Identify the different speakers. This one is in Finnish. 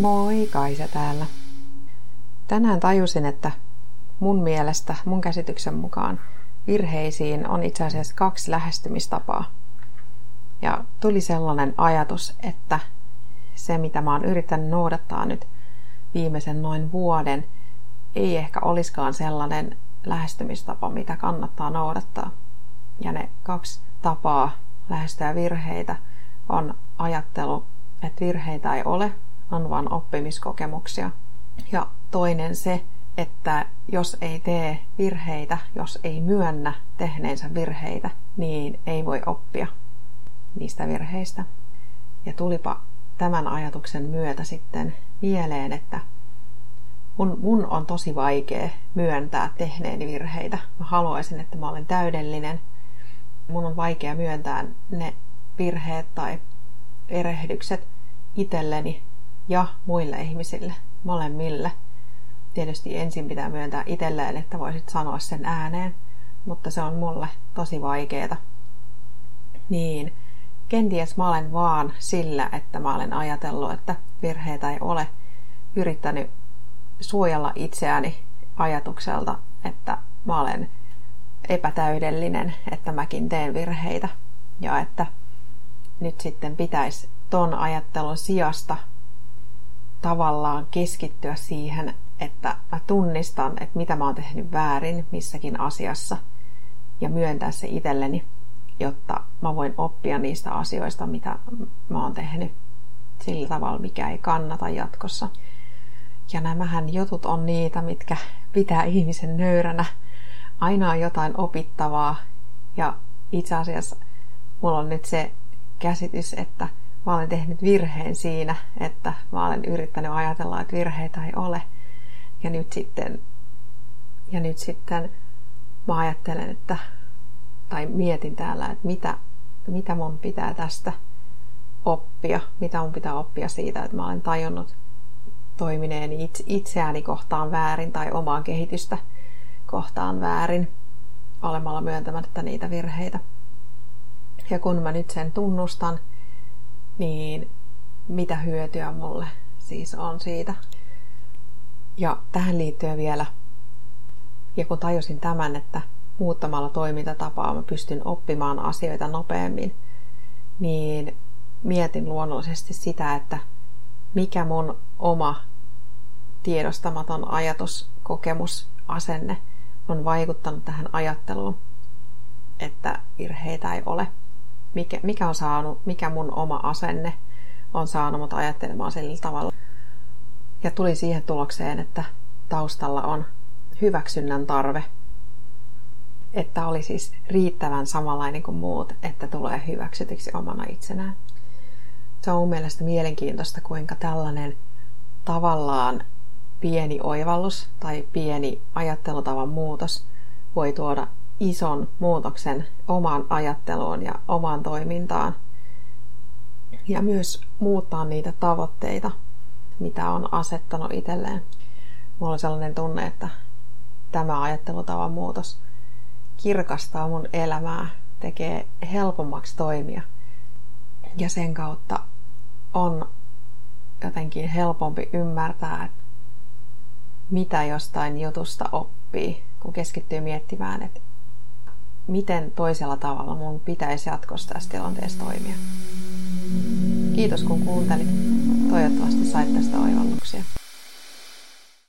Speaker 1: Moi, Kaisa täällä. Tänään tajusin, että mun mielestä, mun käsityksen mukaan, virheisiin on itse asiassa kaksi lähestymistapaa. Ja tuli sellainen ajatus, että se mitä mä oon yrittänyt noudattaa nyt viimeisen noin vuoden, ei ehkä olisikaan sellainen lähestymistapa, mitä kannattaa noudattaa. Ja ne kaksi tapaa lähestyä virheitä on ajattelu, että virheitä ei ole, on vain oppimiskokemuksia. Ja toinen se, että jos ei tee virheitä, jos ei myönnä tehneensä virheitä, niin ei voi oppia niistä virheistä. Ja tulipa tämän ajatuksen myötä sitten mieleen, että mun, mun on tosi vaikea myöntää tehneeni virheitä. Mä haluaisin, että mä olen täydellinen. Mun on vaikea myöntää ne virheet tai erehdykset itselleni ja muille ihmisille, molemmille. Tietysti ensin pitää myöntää itselleen, että voisit sanoa sen ääneen, mutta se on mulle tosi vaikeeta. Niin, kenties mä olen vaan sillä, että mä olen ajatellut, että virheitä ei ole, yrittänyt suojella itseäni ajatukselta, että mä olen epätäydellinen, että mäkin teen virheitä ja että nyt sitten pitäisi ton ajattelun sijasta tavallaan keskittyä siihen, että mä tunnistan, että mitä mä oon tehnyt väärin missäkin asiassa ja myöntää se itselleni, jotta mä voin oppia niistä asioista, mitä mä oon tehnyt sillä tavalla, mikä ei kannata jatkossa. Ja nämähän jutut on niitä, mitkä pitää ihmisen nöyränä. Aina on jotain opittavaa ja itse asiassa mulla on nyt se käsitys, että mä olen tehnyt virheen siinä, että mä olen yrittänyt ajatella, että virheitä ei ole. Ja nyt sitten, ja nyt sitten mä ajattelen, että, tai mietin täällä, että mitä, mitä mun pitää tästä oppia, mitä mun pitää oppia siitä, että mä olen tajunnut toimineeni itse, itseäni kohtaan väärin tai omaa kehitystä kohtaan väärin olemalla myöntämättä niitä virheitä. Ja kun mä nyt sen tunnustan, niin mitä hyötyä mulle siis on siitä. Ja tähän liittyen vielä, ja kun tajusin tämän, että muuttamalla toimintatapaa mä pystyn oppimaan asioita nopeammin, niin mietin luonnollisesti sitä, että mikä mun oma tiedostamaton ajatus, kokemus, asenne on vaikuttanut tähän ajatteluun, että virheitä ei ole mikä, mikä on saanut, mikä mun oma asenne on saanut mut ajattelemaan sillä tavalla. Ja tuli siihen tulokseen, että taustalla on hyväksynnän tarve. Että oli siis riittävän samanlainen kuin muut, että tulee hyväksytyksi omana itsenään. Se on mun mielestä mielenkiintoista, kuinka tällainen tavallaan pieni oivallus tai pieni ajattelutavan muutos voi tuoda ison muutoksen omaan ajatteluun ja omaan toimintaan. Ja myös muuttaa niitä tavoitteita, mitä on asettanut itselleen. Mulla on sellainen tunne, että tämä ajattelutavan muutos kirkastaa mun elämää, tekee helpommaksi toimia. Ja sen kautta on jotenkin helpompi ymmärtää, että mitä jostain jutusta oppii, kun keskittyy miettimään, että miten toisella tavalla mun pitäisi jatkossa tässä tilanteessa toimia. Kiitos kun kuuntelit. Toivottavasti sait tästä